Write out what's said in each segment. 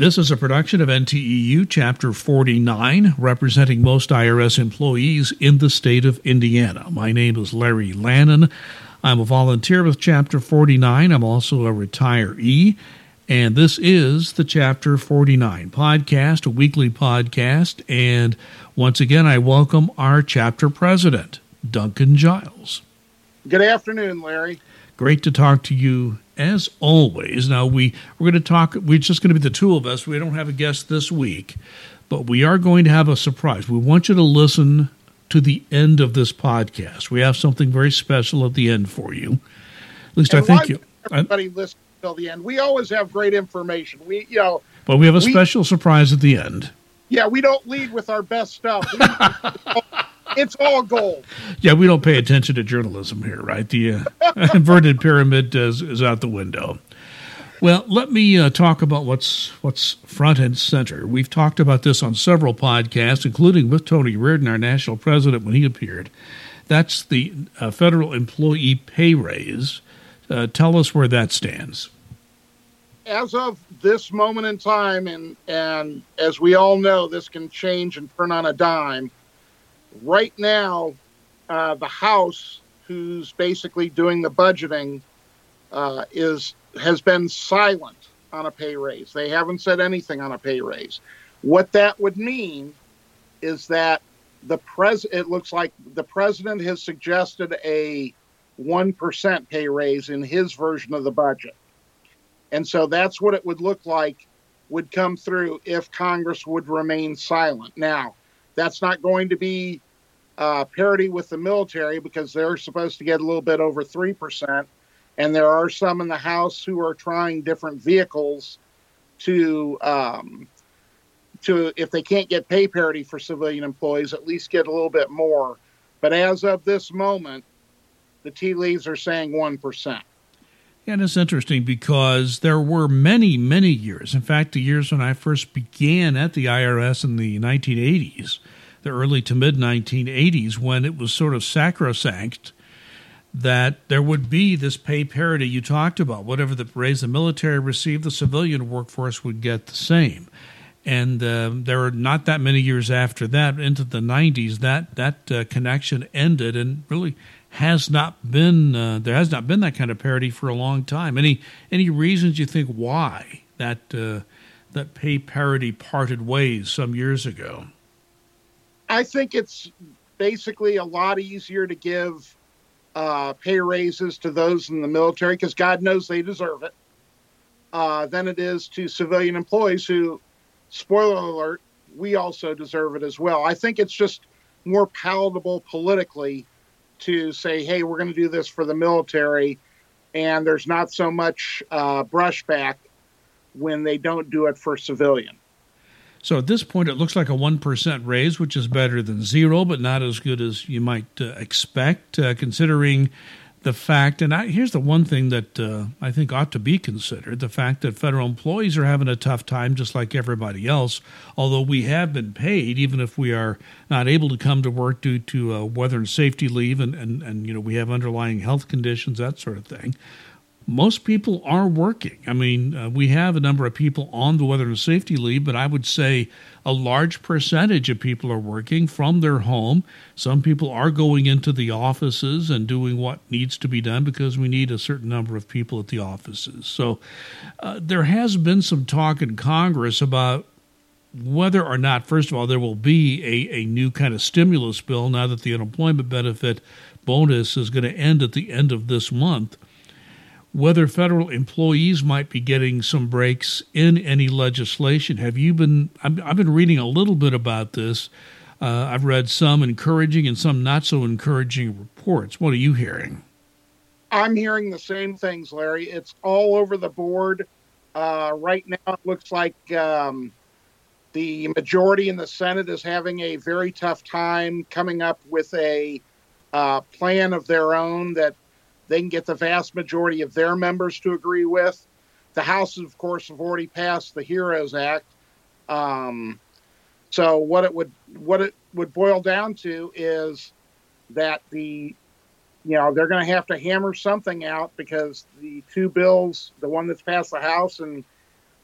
This is a production of NTEU Chapter 49, representing most IRS employees in the state of Indiana. My name is Larry Lannon. I'm a volunteer with Chapter 49. I'm also a retiree. And this is the Chapter 49 podcast, a weekly podcast. And once again, I welcome our chapter president, Duncan Giles. Good afternoon, Larry. Great to talk to you as always. Now we we're going to talk. We're just going to be the two of us. We don't have a guest this week, but we are going to have a surprise. We want you to listen to the end of this podcast. We have something very special at the end for you. At least and I think you. Everybody I, listen till the end. We always have great information. We you know. But we have a we, special surprise at the end. Yeah, we don't lead with our best stuff. it's all gold. Yeah, we don't pay attention to journalism here, right? The uh, inverted pyramid is, is out the window. Well, let me uh, talk about what's what's front and center. We've talked about this on several podcasts, including with Tony Reardon, our national president, when he appeared. That's the uh, federal employee pay raise. Uh, tell us where that stands. As of this moment in time, and and as we all know, this can change and turn on a dime right now, uh, the House, who's basically doing the budgeting, uh, is has been silent on a pay raise. They haven't said anything on a pay raise. What that would mean is that the pres it looks like the president has suggested a 1% pay raise in his version of the budget. And so that's what it would look like would come through if Congress would remain silent. Now, that's not going to be uh, parity with the military because they're supposed to get a little bit over 3%. And there are some in the House who are trying different vehicles to, um, to if they can't get pay parity for civilian employees, at least get a little bit more. But as of this moment, the tea leaves are saying 1%. And it's interesting because there were many, many years, in fact, the years when I first began at the IRS in the 1980s, the early to mid 1980s, when it was sort of sacrosanct that there would be this pay parity you talked about. Whatever the raise the military received, the civilian workforce would get the same. And uh, there were not that many years after that, into the 90s, that that uh, connection ended, and really has not been uh, there has not been that kind of parity for a long time. Any any reasons you think why that uh, that pay parity parted ways some years ago? I think it's basically a lot easier to give uh, pay raises to those in the military because God knows they deserve it uh, than it is to civilian employees who, spoiler alert, we also deserve it as well. I think it's just more palatable politically to say, hey, we're going to do this for the military, and there's not so much uh, brushback when they don't do it for civilian. So at this point, it looks like a 1% raise, which is better than zero, but not as good as you might uh, expect, uh, considering the fact, and I, here's the one thing that uh, I think ought to be considered the fact that federal employees are having a tough time just like everybody else, although we have been paid, even if we are not able to come to work due to uh, weather and safety leave and, and, and you know we have underlying health conditions, that sort of thing most people are working. I mean, uh, we have a number of people on the weather and safety leave, but I would say a large percentage of people are working from their home. Some people are going into the offices and doing what needs to be done because we need a certain number of people at the offices. So uh, there has been some talk in Congress about whether or not, first of all, there will be a, a new kind of stimulus bill now that the unemployment benefit bonus is going to end at the end of this month whether federal employees might be getting some breaks in any legislation. Have you been? I've, been reading a little bit about this. Uh, I've read some encouraging and some not so encouraging reports. What are you hearing? I'm hearing the same things, Larry. It's all over the board. Uh, right now, it looks like um, the majority in the Senate is having a very tough time coming up with a uh, plan of their own that they can get the vast majority of their members to agree with. The House, of course, have already passed the HEROES Act. Um, so what it would what it would boil down to is that the you know they're going to have to hammer something out because the two bills, the one that's passed the House and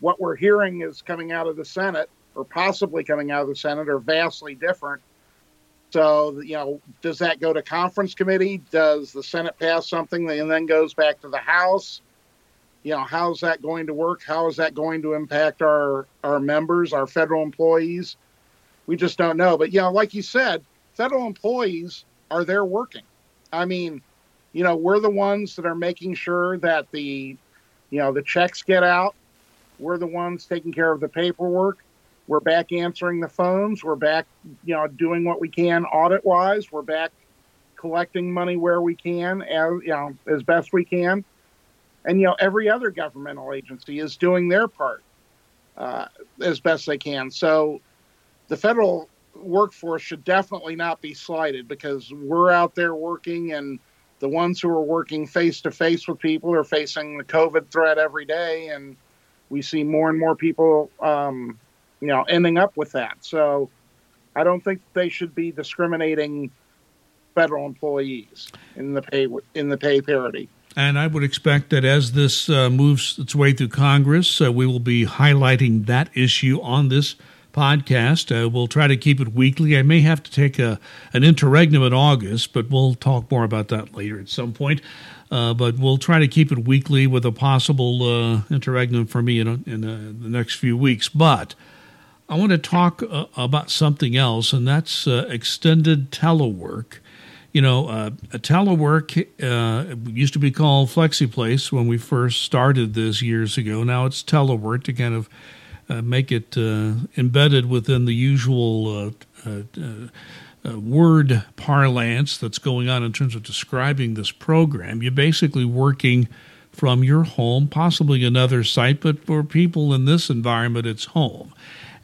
what we're hearing is coming out of the Senate or possibly coming out of the Senate are vastly different. So, you know, does that go to conference committee? Does the Senate pass something and then goes back to the House? You know, how's that going to work? How is that going to impact our our members, our federal employees? We just don't know. But you know, like you said, federal employees are there working. I mean, you know, we're the ones that are making sure that the, you know, the checks get out. We're the ones taking care of the paperwork. We're back answering the phones. We're back, you know, doing what we can audit wise. We're back collecting money where we can, as you know, as best we can. And you know, every other governmental agency is doing their part uh, as best they can. So, the federal workforce should definitely not be slighted because we're out there working and the ones who are working face to face with people are facing the COVID threat every day, and we see more and more people, um, you know, ending up with that. So I don't think they should be discriminating federal employees in the pay in the pay parity. And I would expect that as this uh, moves its way through Congress, uh, we will be highlighting that issue on this podcast. Uh, we'll try to keep it weekly. I may have to take a an interregnum in August, but we'll talk more about that later at some point. Uh, but we'll try to keep it weekly with a possible uh, interregnum for me in, a, in a, the next few weeks. But I want to talk uh, about something else, and that's uh, extended telework. You know, uh, telework used to be called FlexiPlace when we first started this years ago. Now it's telework to kind of uh, make it uh, embedded within the usual uh, word parlance that's going on in terms of describing this program. You're basically working from your home, possibly another site, but for people in this environment, it's home.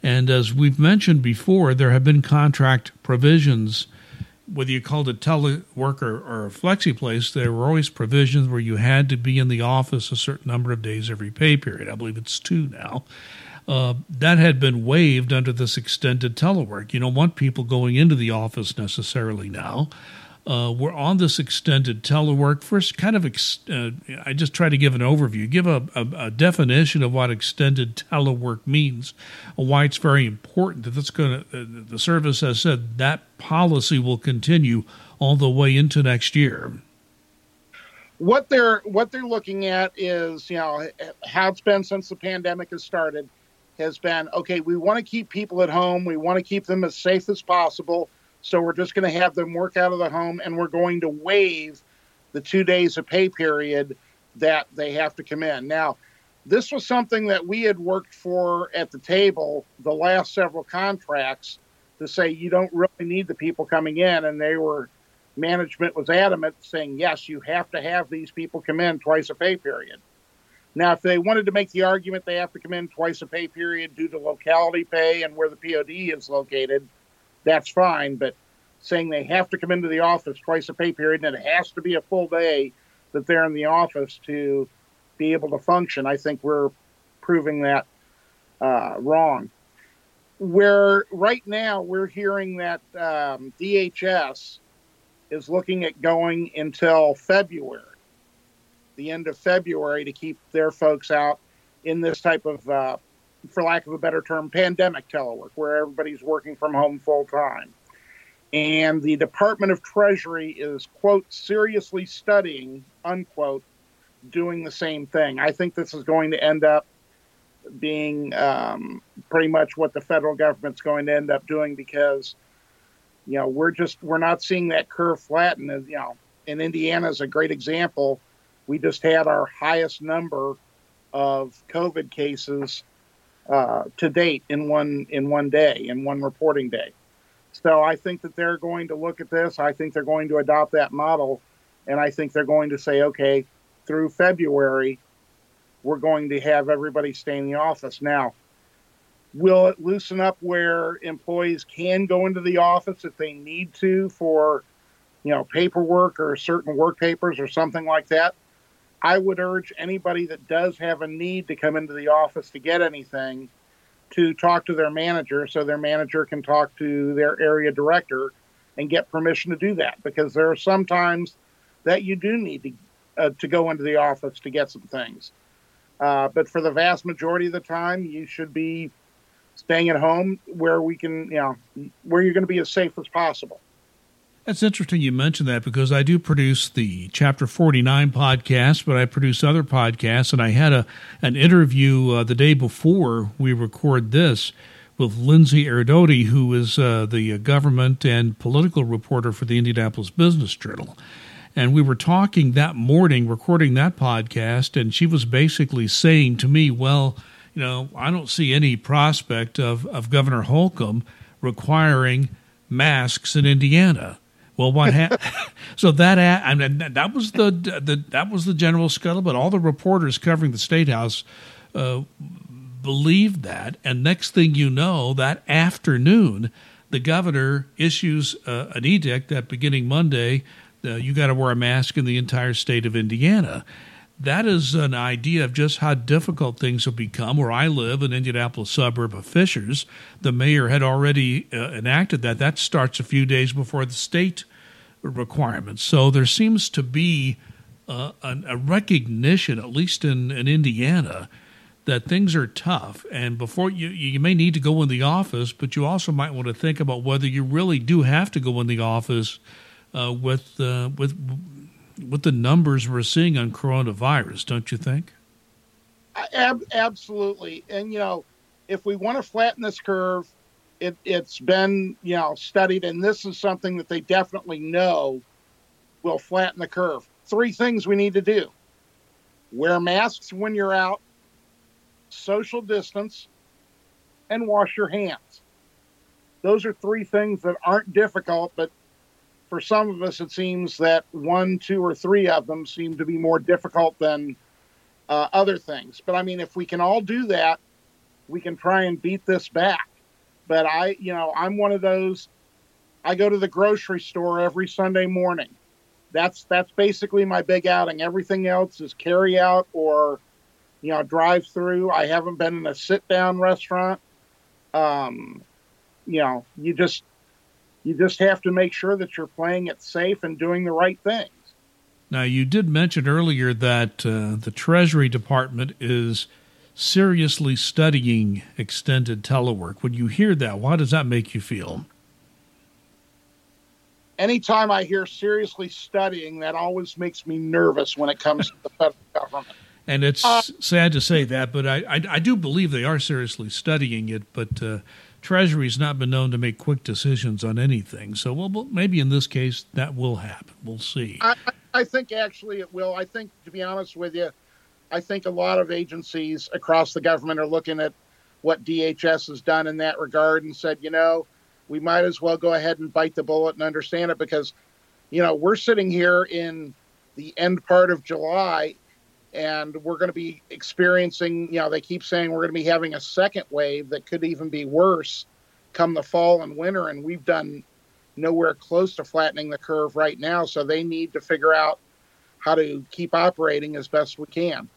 And as we've mentioned before, there have been contract provisions, whether you called it telework or, or FlexiPlace, there were always provisions where you had to be in the office a certain number of days every pay period. I believe it's two now uh, that had been waived under this extended telework. You don't want people going into the office necessarily now. Uh, we're on this extended telework. First, kind of, ex- uh, I just try to give an overview, give a, a, a, definition of what extended telework means, why it's very important. That that's going to, uh, the service has said that policy will continue all the way into next year. What they're what they're looking at is, you know, how it's been since the pandemic has started has been okay, we want to keep people at home. We want to keep them as safe as possible. So we're just going to have them work out of the home and we're going to waive the two days of pay period that they have to come in. Now, this was something that we had worked for at the table the last several contracts to say you don't really need the people coming in. And they were, management was adamant saying, yes, you have to have these people come in twice a pay period. Now, if they wanted to make the argument they have to come in twice a pay period due to locality pay and where the POD is located, that's fine. But saying they have to come into the office twice a pay period and it has to be a full day that they're in the office to be able to function, I think we're proving that uh, wrong. Where right now we're hearing that um, DHS is looking at going until February the end of February to keep their folks out in this type of, uh, for lack of a better term, pandemic telework, where everybody's working from home full time. And the Department of Treasury is, quote, seriously studying, unquote, doing the same thing. I think this is going to end up being um, pretty much what the federal government's going to end up doing because, you know, we're just, we're not seeing that curve flatten. And you know, in Indiana is a great example we just had our highest number of COVID cases uh, to date in one in one day in one reporting day. So I think that they're going to look at this. I think they're going to adopt that model, and I think they're going to say, okay, through February, we're going to have everybody stay in the office. Now, will it loosen up where employees can go into the office if they need to for, you know, paperwork or certain work papers or something like that? I would urge anybody that does have a need to come into the office to get anything to talk to their manager so their manager can talk to their area director and get permission to do that because there are some times that you do need to uh, to go into the office to get some things. Uh, but for the vast majority of the time, you should be staying at home where we can, you know, where you're going to be as safe as possible. That's interesting you mentioned that because I do produce the Chapter 49 podcast, but I produce other podcasts. And I had a an interview uh, the day before we record this with Lindsey Erdody, who is uh, the government and political reporter for the Indianapolis Business Journal. And we were talking that morning, recording that podcast, and she was basically saying to me, Well, you know, I don't see any prospect of, of Governor Holcomb requiring masks in Indiana. Well, what happened? so that I mean, that was the, the that was the general scuttlebutt. All the reporters covering the state house uh, believed that, and next thing you know, that afternoon, the governor issues uh, an edict that beginning Monday, uh, you got to wear a mask in the entire state of Indiana. That is an idea of just how difficult things have become. Where I live, an Indianapolis suburb of Fishers, the mayor had already uh, enacted that. That starts a few days before the state requirements. So there seems to be uh, a, a recognition, at least in, in Indiana, that things are tough and before you you may need to go in the office but you also might want to think about whether you really do have to go in the office uh, with uh, with with the numbers we're seeing on coronavirus don't you think? Ab- absolutely. And you know if we want to flatten this curve it, it's been you know studied and this is something that they definitely know will flatten the curve. Three things we need to do. Wear masks when you're out social distance, and wash your hands. Those are three things that aren't difficult, but for some of us, it seems that one, two, or three of them seem to be more difficult than uh, other things. But I mean, if we can all do that, we can try and beat this back. But I, you know, I'm one of those. I go to the grocery store every Sunday morning. That's that's basically my big outing. Everything else is carry out or you know, drive through. I haven't been in a sit down restaurant. Um, you know, you just you just have to make sure that you're playing it safe and doing the right things. Now, you did mention earlier that uh, the Treasury Department is seriously studying extended telework. When you hear that, why does that make you feel? Anytime I hear seriously studying, that always makes me nervous when it comes to the federal government. And it's uh, sad to say that, but I, I, I, do believe they are seriously studying it. But uh, Treasury's not been known to make quick decisions on anything. So, well, maybe in this case that will happen. We'll see. I, I think actually it will. I think, to be honest with you, I think a lot of agencies across the government are looking at what DHS has done in that regard and said, you know, we might as well go ahead and bite the bullet and understand it because, you know, we're sitting here in the end part of July and we're going to be experiencing you know they keep saying we're going to be having a second wave that could even be worse come the fall and winter and we've done nowhere close to flattening the curve right now. So they need to figure out how to keep operating as best we can.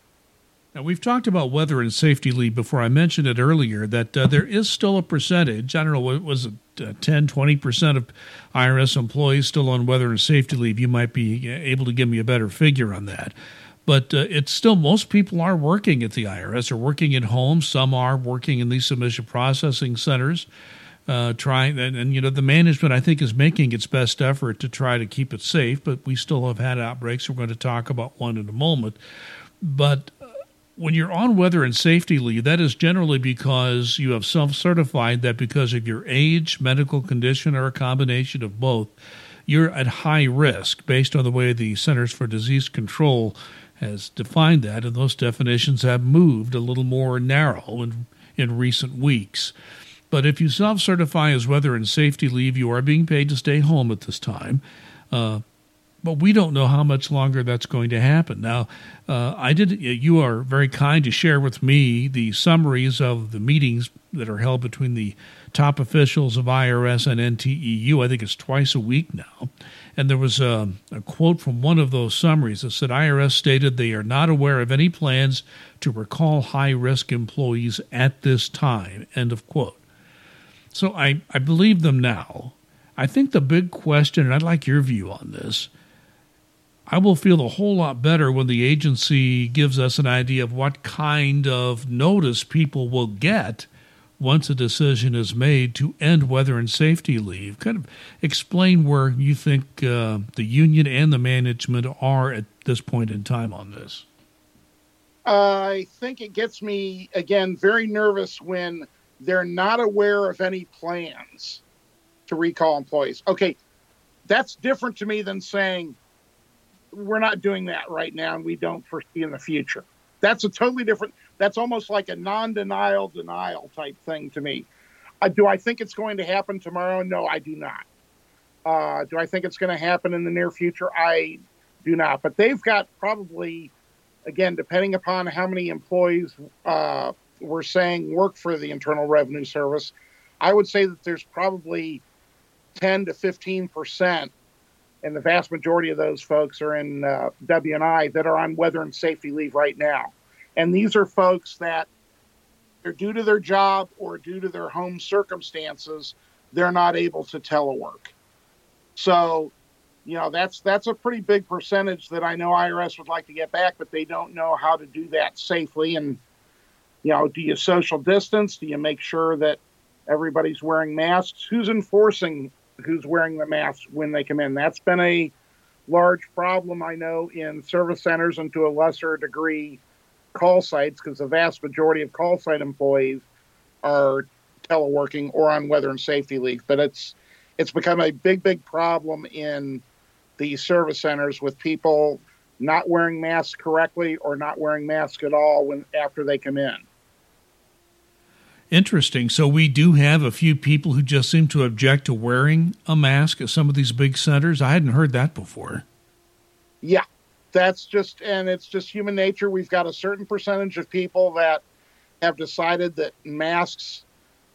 Now we've talked about weather and safety leave before. I mentioned it earlier that uh, there is still a percentage i don't know what was it uh, 10 20% of irs employees still on weather and safety leave. You might be able to give me a better figure on that but uh, it's still most people are working at the IRS or working at home. Some are working in these submission processing centers, uh, trying and, and, you know the management I think is making its best effort to try to keep it safe. But we still have had outbreaks. We're going to talk about one in a moment. But uh, when you're on weather and safety leave, that is generally because you have self certified that because of your age, medical condition, or a combination of both, you're at high risk based on the way the Centers for Disease Control has defined that, and those definitions have moved a little more narrow in, in recent weeks. But if you self certify as weather and safety leave, you are being paid to stay home at this time. Uh, but we don't know how much longer that's going to happen. Now, uh, I did. You are very kind to share with me the summaries of the meetings that are held between the top officials of IRS and NTEU. I think it's twice a week now. And there was a, a, quote from one of those summaries that said IRS stated they are not aware of any plans to recall high risk employees at this time. End of quote. So I, I believe them now. I think the big question, and I'd like your view on this I will feel a whole lot better when the agency gives us an idea of what kind of notice people will get once a decision is made to end weather and safety leave. Kind of explain where you think uh, the union and the management are at this point in time on this. I think it gets me, again, very nervous when they're not aware of any plans to recall employees. Okay, that's different to me than saying we're not doing that right now and we don't foresee in the future. That's a totally different, that's almost like a non denial denial type thing to me. Uh, do I think it's going to happen tomorrow? No, I do not. Uh, do I think it's going to happen in the near future? I do not. But they've got probably, again, depending upon how many employees uh, we're saying work for the Internal Revenue Service, I would say that there's probably 10 to 15 percent, and the vast majority of those folks are in uh, W&I that are on weather and safety leave right now. And these are folks that are due to their job or due to their home circumstances, they're not able to telework. So, you know, that's that's a pretty big percentage that I know IRS would like to get back, but they don't know how to do that safely. And, you know, do you social distance? Do you make sure that everybody's wearing masks? Who's enforcing who's wearing the mask when they come in? That's been a large problem, I know, in service centers and to a lesser degree call sites because the vast majority of call site employees are teleworking or on weather and safety leave. But it's it's become a big, big problem in the service centers with people not wearing masks correctly or not wearing masks at all when after they come in. Interesting. So we do have a few people who just seem to object to wearing a mask at some of these big centers. I hadn't heard that before. Yeah, that's just and it's just human nature. We've got a certain percentage of people that have decided that masks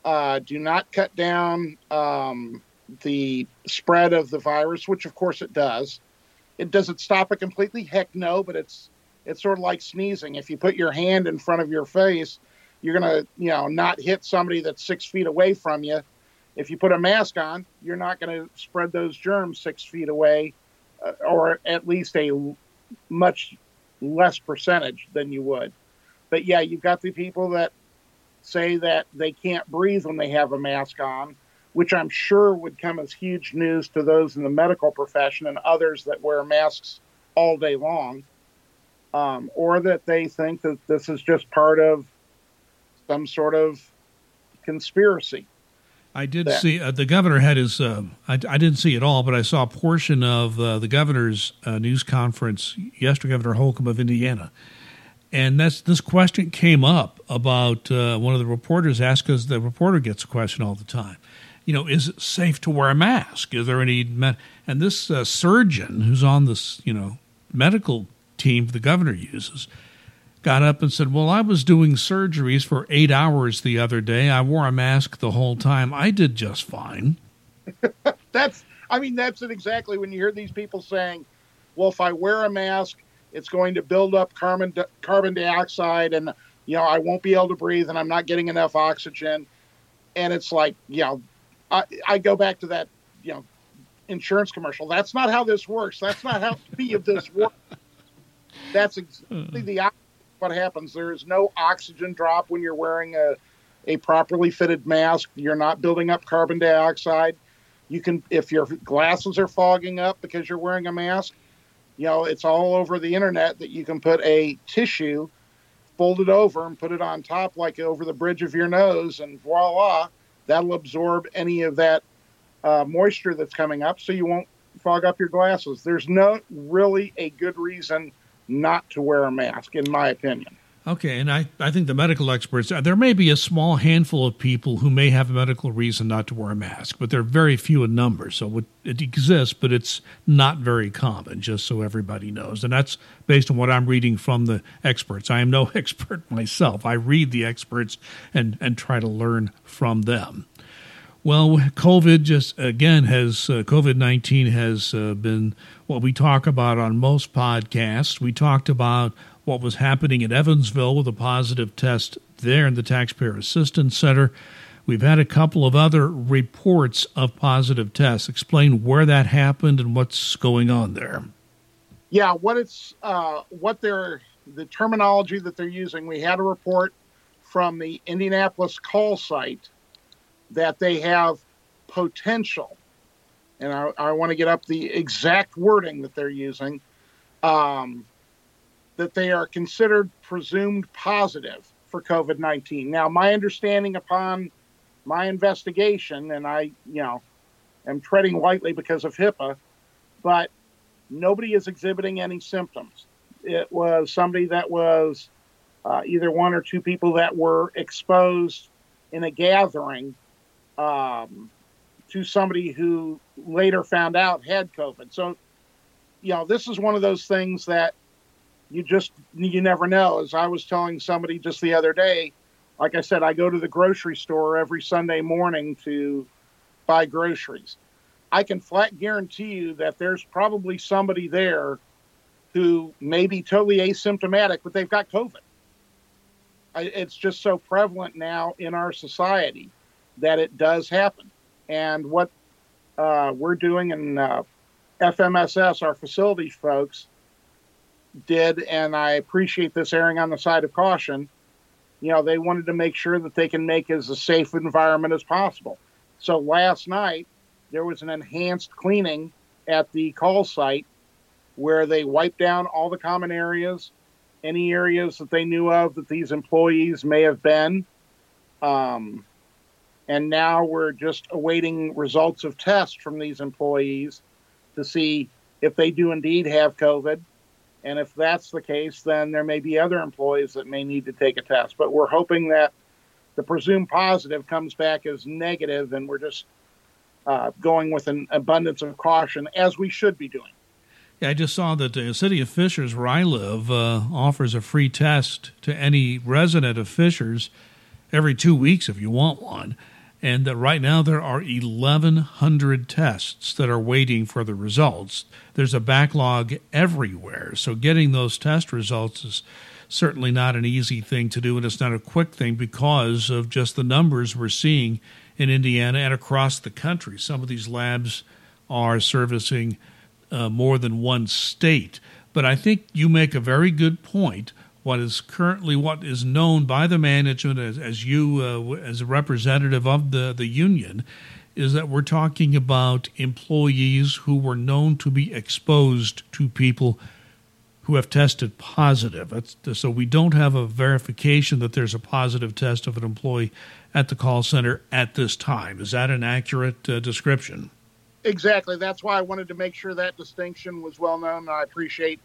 uh, do not cut down um, the spread of the virus, which of course it does. It doesn't stop it completely. Heck no, but it's it's sort of like sneezing. If you put your hand in front of your face, you're gonna you know not hit somebody that's six feet away from you. If you put a mask on, you're not going to spread those germs six feet away, uh, or at least a much less percentage than you would. But yeah, you've got the people that say that they can't breathe when they have a mask on, which I'm sure would come as huge news to those in the medical profession and others that wear masks all day long. Um, or that they think that this is just part of some sort of conspiracy. I did see uh, the governor had his. Uh, I, I, didn't see it all, but I saw a portion of uh, the governor's uh, news conference yesterday. Governor Holcomb of Indiana, and that's this question came up about uh, one of the reporters asked us. The reporter gets a question all the time. You know, is it safe to wear a mask? Is there any? Med-? And this uh, surgeon who's on this, you know, medical team the governor uses got up and said, Well, I was doing surgeries for eight hours the other day. I wore a mask the whole time. I did just fine. that's, I mean, that's it exactly when you hear these people saying, Well, if I wear a mask, it's going to build up carbon, carbon dioxide and, you know, I won't be able to breathe and I'm not getting enough oxygen. And it's like, you know, I, I go back to that, you know, insurance commercial. That's not how this works. That's not how any of this works. That's exactly the opposite what happens. There is no oxygen drop when you're wearing a, a properly fitted mask. You're not building up carbon dioxide. You can, if your glasses are fogging up because you're wearing a mask, you know, it's all over the internet that you can put a tissue, fold it over, and put it on top, like over the bridge of your nose, and voila, that'll absorb any of that uh, moisture that's coming up so you won't fog up your glasses. There's no really a good reason not to wear a mask, in my opinion. Okay, and I, I think the medical experts, uh, there may be a small handful of people who may have a medical reason not to wear a mask, but they're very few in number. So it, it exists, but it's not very common, just so everybody knows. And that's based on what I'm reading from the experts. I am no expert myself. I read the experts and, and try to learn from them. Well, COVID just again has uh, COVID 19 has uh, been what we talk about on most podcasts. We talked about what was happening in Evansville with a positive test there in the Taxpayer Assistance Center. We've had a couple of other reports of positive tests. Explain where that happened and what's going on there. Yeah, what it's uh, what they're the terminology that they're using. We had a report from the Indianapolis call site that they have potential, and I, I want to get up the exact wording that they're using. Um, that they are considered presumed positive for COVID 19. Now, my understanding upon my investigation, and I, you know, am treading lightly because of HIPAA, but nobody is exhibiting any symptoms. It was somebody that was uh, either one or two people that were exposed in a gathering um, to somebody who later found out had COVID. So, you know, this is one of those things that you just you never know. As I was telling somebody just the other day, like I said, I go to the grocery store every Sunday morning to buy groceries. I can flat guarantee you that there's probably somebody there who may be totally asymptomatic, but they've got COVID. It's just so prevalent now in our society that it does happen. And what uh, we're doing in uh, FMSS, our facilities folks, did, and I appreciate this erring on the side of caution. You know, they wanted to make sure that they can make as a safe environment as possible. So last night, there was an enhanced cleaning at the call site where they wiped down all the common areas, any areas that they knew of that these employees may have been. Um, and now we're just awaiting results of tests from these employees to see if they do indeed have COVID and if that's the case, then there may be other employees that may need to take a test. But we're hoping that the presumed positive comes back as negative, and we're just uh, going with an abundance of caution, as we should be doing. Yeah, I just saw that the city of Fishers, where I live, uh, offers a free test to any resident of Fishers every two weeks if you want one and that right now there are 1,100 tests that are waiting for the results. There's a backlog everywhere, so getting those test results is certainly not an easy thing to do, and it's not a quick thing because of just the numbers we're seeing in Indiana and across the country. Some of these labs are servicing uh, more than one state. But I think you make a very good point what is currently what is known by the management as, as you uh, as a representative of the, the union is that we're talking about employees who were known to be exposed to people who have tested positive. That's, so we don't have a verification that there's a positive test of an employee at the call center at this time. Is that an accurate uh, description? Exactly. That's why I wanted to make sure that distinction was well known. I appreciate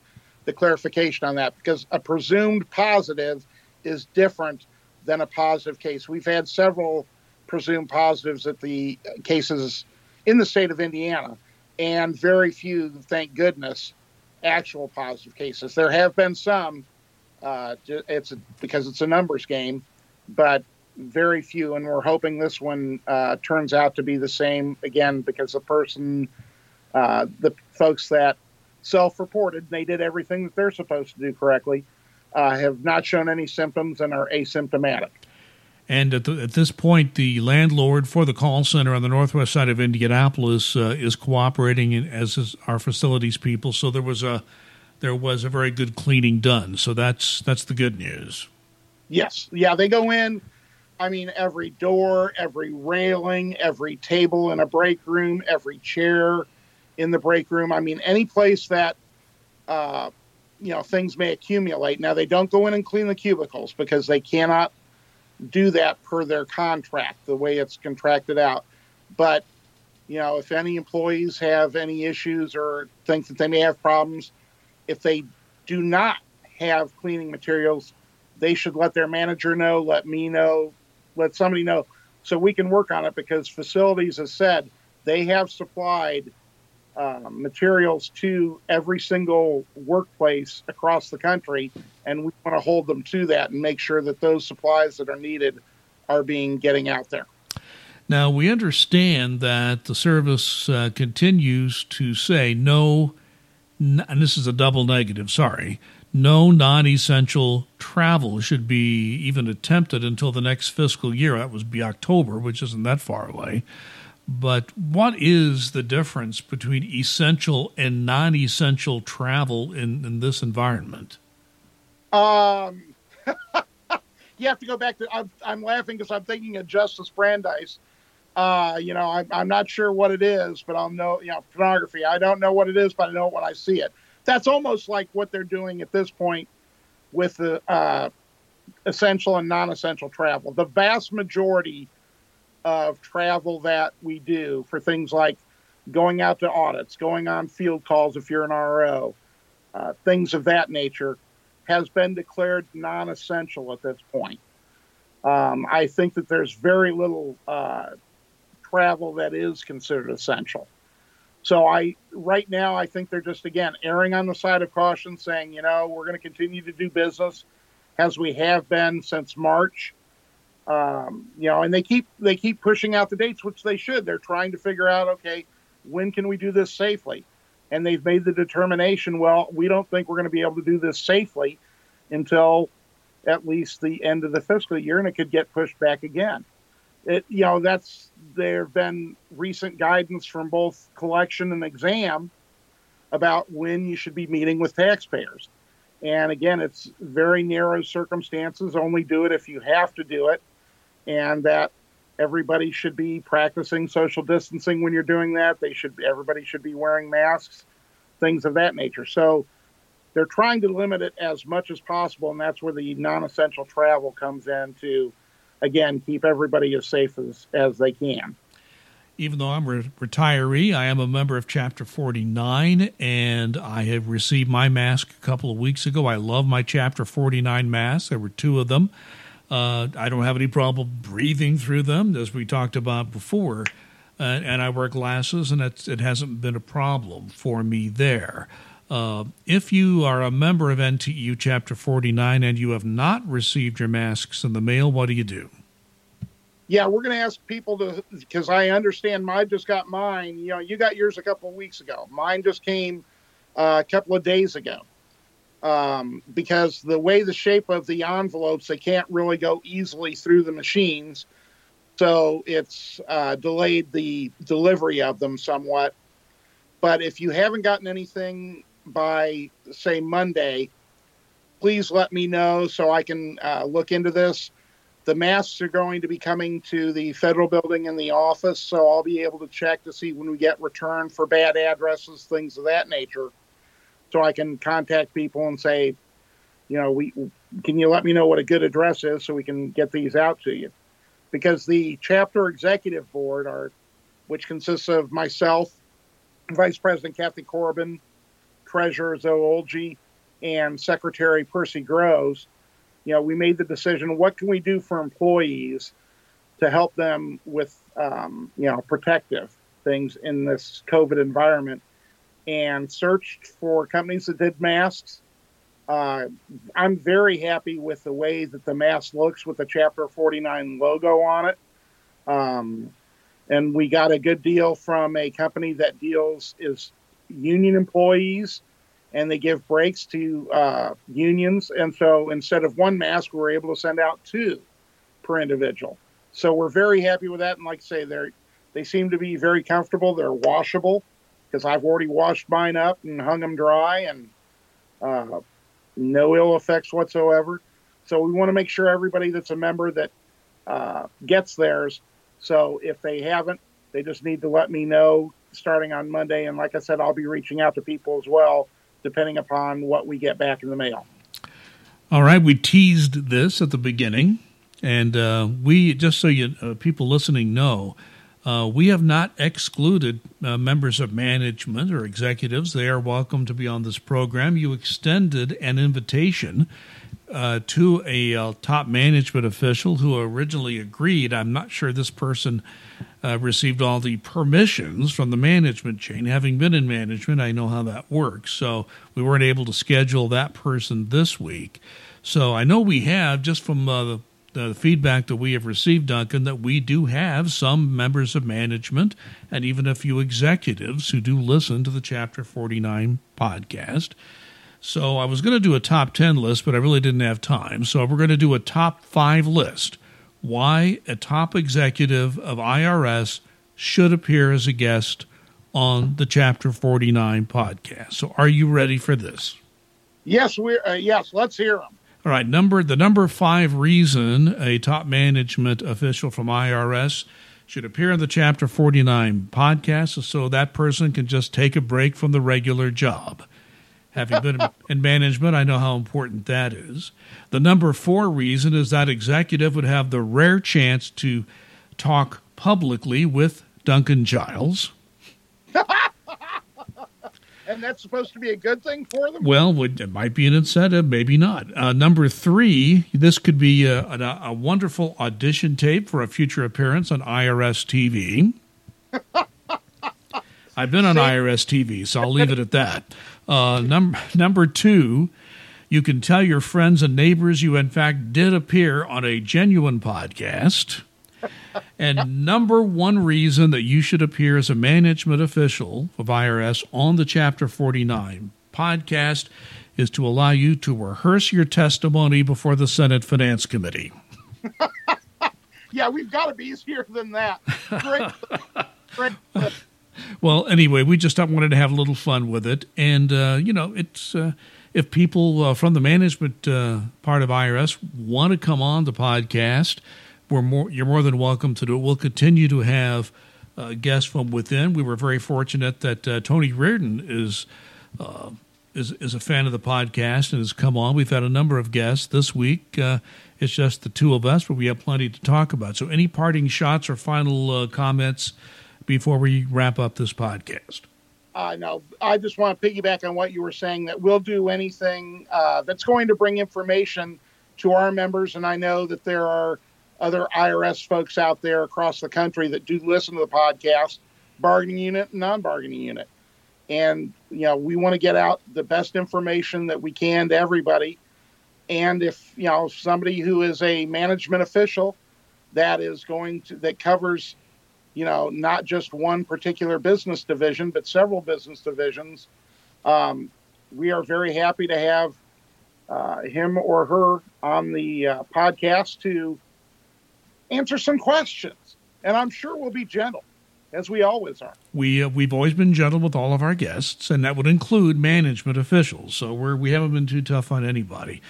the clarification on that because a presumed positive is different than a positive case. We've had several presumed positives at the cases in the state of Indiana, and very few, thank goodness, actual positive cases. There have been some. Uh, it's because it's a numbers game, but very few, and we're hoping this one uh, turns out to be the same again because the person, uh, the folks that self-reported. They did everything that they're supposed to do correctly. Uh, have not shown any symptoms and are asymptomatic. And at, the, at, this point, the landlord for the call center on the northwest side of Indianapolis uh, is cooperating, as is our facilities people. So there was a there was a very good cleaning done. So that's that's the good news. Yes, yeah, they go in. I mean, every door, every railing, every table in a break room, every chair, in the break room. I mean, any place that uh, you know things may accumulate. Now they don't go in and clean the cubicles because they cannot do that per their contract, the way it's contracted out. But you know, if any employees have any issues or think that they may have problems, if they do not have cleaning materials, they should let their manager know, let me know, let somebody know, so we can work on it. Because facilities has said they have supplied uh, materials to every single workplace across the country, and we want to hold them to that and make sure that those supplies that are needed are being getting out there. Now we understand that the service uh, continues to say no, and this is a double negative. Sorry, no non-essential travel should be even attempted until the next fiscal year. That would be October, which isn't that far away. But what is the difference between essential and non essential travel in, in this environment? Um, you have to go back to. I'm, I'm laughing because I'm thinking of Justice Brandeis. Uh, you know, I'm, I'm not sure what it is, but I'll know. You know, pornography. I don't know what it is, but I know it when I see it. That's almost like what they're doing at this point with the uh, essential and non-essential travel. The vast majority of travel that we do for things like going out to audits, going on field calls if you're an RO, uh, things of that nature, has been declared non essential at this point. Um, I think that there's very little uh, travel that is considered essential. So I right now I think they're just again erring on the side of caution, saying you know we're going to continue to do business as we have been since March. Um, you know, and they keep they keep pushing out the dates, which they should. They're trying to figure out, okay, when can we do this safely? And they've made the determination, well, we don't think we're going to be able to do this safely until at least the end of the fiscal year, and it could get pushed back again. It, you know, that's there have been recent guidance from both collection and exam about when you should be meeting with taxpayers. And again, it's very narrow circumstances. Only do it if you have to do it and that everybody should be practicing social distancing when you're doing that. They should everybody should be wearing masks, things of that nature. So they're trying to limit it as much as possible, and that's where the non-essential travel comes in to, again, keep everybody as safe as as they can. Even though I'm a retiree, I am a member of Chapter 49, and I have received my mask a couple of weeks ago. I love my Chapter 49 mask. There were two of them. Uh, I don't have any problem breathing through them, as we talked about before. Uh, and I wear glasses, and it hasn't been a problem for me there. Uh, if you are a member of NTEU Chapter 49 and you have not received your masks in the mail, what do you do? Yeah, we're going to ask people to, because I understand I just got mine. You know, you got yours a couple of weeks ago. Mine just came uh, a couple of days ago um, because the way the shape of the envelopes, they can't really go easily through the machines. So it's uh, delayed the delivery of them somewhat. But if you haven't gotten anything by, say, Monday, please let me know so I can uh, look into this. The masks are going to be coming to the federal building in the office, so I'll be able to check to see when we get returned for bad addresses, things of that nature so I can contact people and say, you know, we can you let me know what a good address is so we can get these out to you? Because the chapter executive board are, which consists of myself, Vice President Kathy Corbin, Treasurer Zoe Olgi, and Secretary Percy Groves, you know, we made the decision: what can we do for employees to help them with, um, you know, protective things in this COVID environment? And searched for companies that did masks. Uh, I'm very happy with the way that the mask looks with the Chapter 49 logo on it. Um, and we got a good deal from a company that deals is union employees and they give breaks to uh, unions. And so instead of one mask, we are able to send out two per individual. So we're very happy with that. And like I say, they they seem to be very comfortable. They're washable because I've already washed mine up and hung them dry and uh, no ill effects whatsoever. So we want to make sure everybody that's a member that uh, gets theirs. So if they haven't, they just need to let me know starting on Monday. And like I said, I'll be reaching out to people as well, depending upon what we get back in the mail. All right, we teased this at the beginning, and uh, we just so you uh, people listening know uh, we have not excluded uh, members of management or executives. They are welcome to be on this program. You extended an invitation uh, to a uh, top management official who originally agreed. I'm not sure this person uh, received all the permissions from the management chain. Having been in management, I know how that works. So we weren't able to schedule that person this week. So I know we have, just from uh, the the feedback that we have received, Duncan, that we do have some members of management and even a few executives who do listen to the Chapter 49 podcast. So I was going to do a top 10 list, but I really didn't have time. So we're going to do a top five list. Why a top executive of IRS should appear as a guest on the Chapter 49 podcast. So, are you ready for this? Yes, we're uh, yes. Let's hear them. All right, number the number five reason a top management official from IRS should appear on the Chapter 49 podcast so that person can just take a break from the regular job. Having been in management, I know how important that is. The number four reason is that executive would have the rare chance to talk publicly with Duncan Giles. and that's supposed to be a good thing for them? Well, it might be an incentive, maybe not. Uh, number three, this could be a, a, a, wonderful audition tape for a future appearance on IRS TV. I've been on IRS TV, so I'll leave it at that. Uh, num- number two, you can tell your friends and neighbors you, in fact, did appear on a genuine podcast. And number one reason that you should appear as a management official of IRS on the Chapter 49 podcast is to allow you to rehearse your testimony before the Senate Finance Committee. yeah, we've got to be easier than that. Great. Great. Well, anyway, we just wanted to have a little fun with it, and uh, you know, it's uh, if people uh, from the management uh, part of IRS want to come on the podcast, we're more you're more than welcome to do it. We'll continue to have uh, guests from within. We were very fortunate that uh, Tony Reardon is. is, is a fan of the podcast and has come on. We've had a number of guests this week. it's just the two of us, but we have plenty to talk about. So, any parting shots or final comments before we wrap up this podcast? Uh, no, I just want to piggyback on what you were saying that we'll do anything uh, that's going to bring information to our members. And I know that there are other IRS folks out there across the country that do listen to the podcast, bargaining unit and non bargaining unit. And, you know, we want to get out the best information that we can to everybody. And if, you know, somebody who is a management official that is going to, that covers you know, not just one particular business division, but several business divisions. Um, we are very happy to have uh, him or her on the uh, podcast to answer some questions. And I'm sure we'll be gentle, as we always are. We uh, we've always been gentle with all of our guests, and that would include management officials. So we're we haven't been too tough on anybody.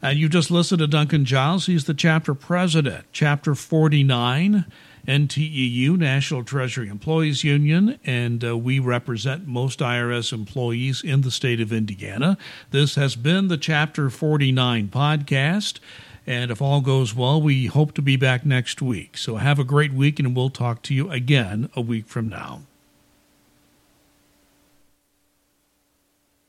And you just listened to Duncan Giles. He's the chapter president, chapter 49 NTEU, National Treasury Employees Union, and uh, we represent most IRS employees in the state of Indiana. This has been the Chapter 49 podcast. And if all goes well, we hope to be back next week. So have a great week, and we'll talk to you again a week from now.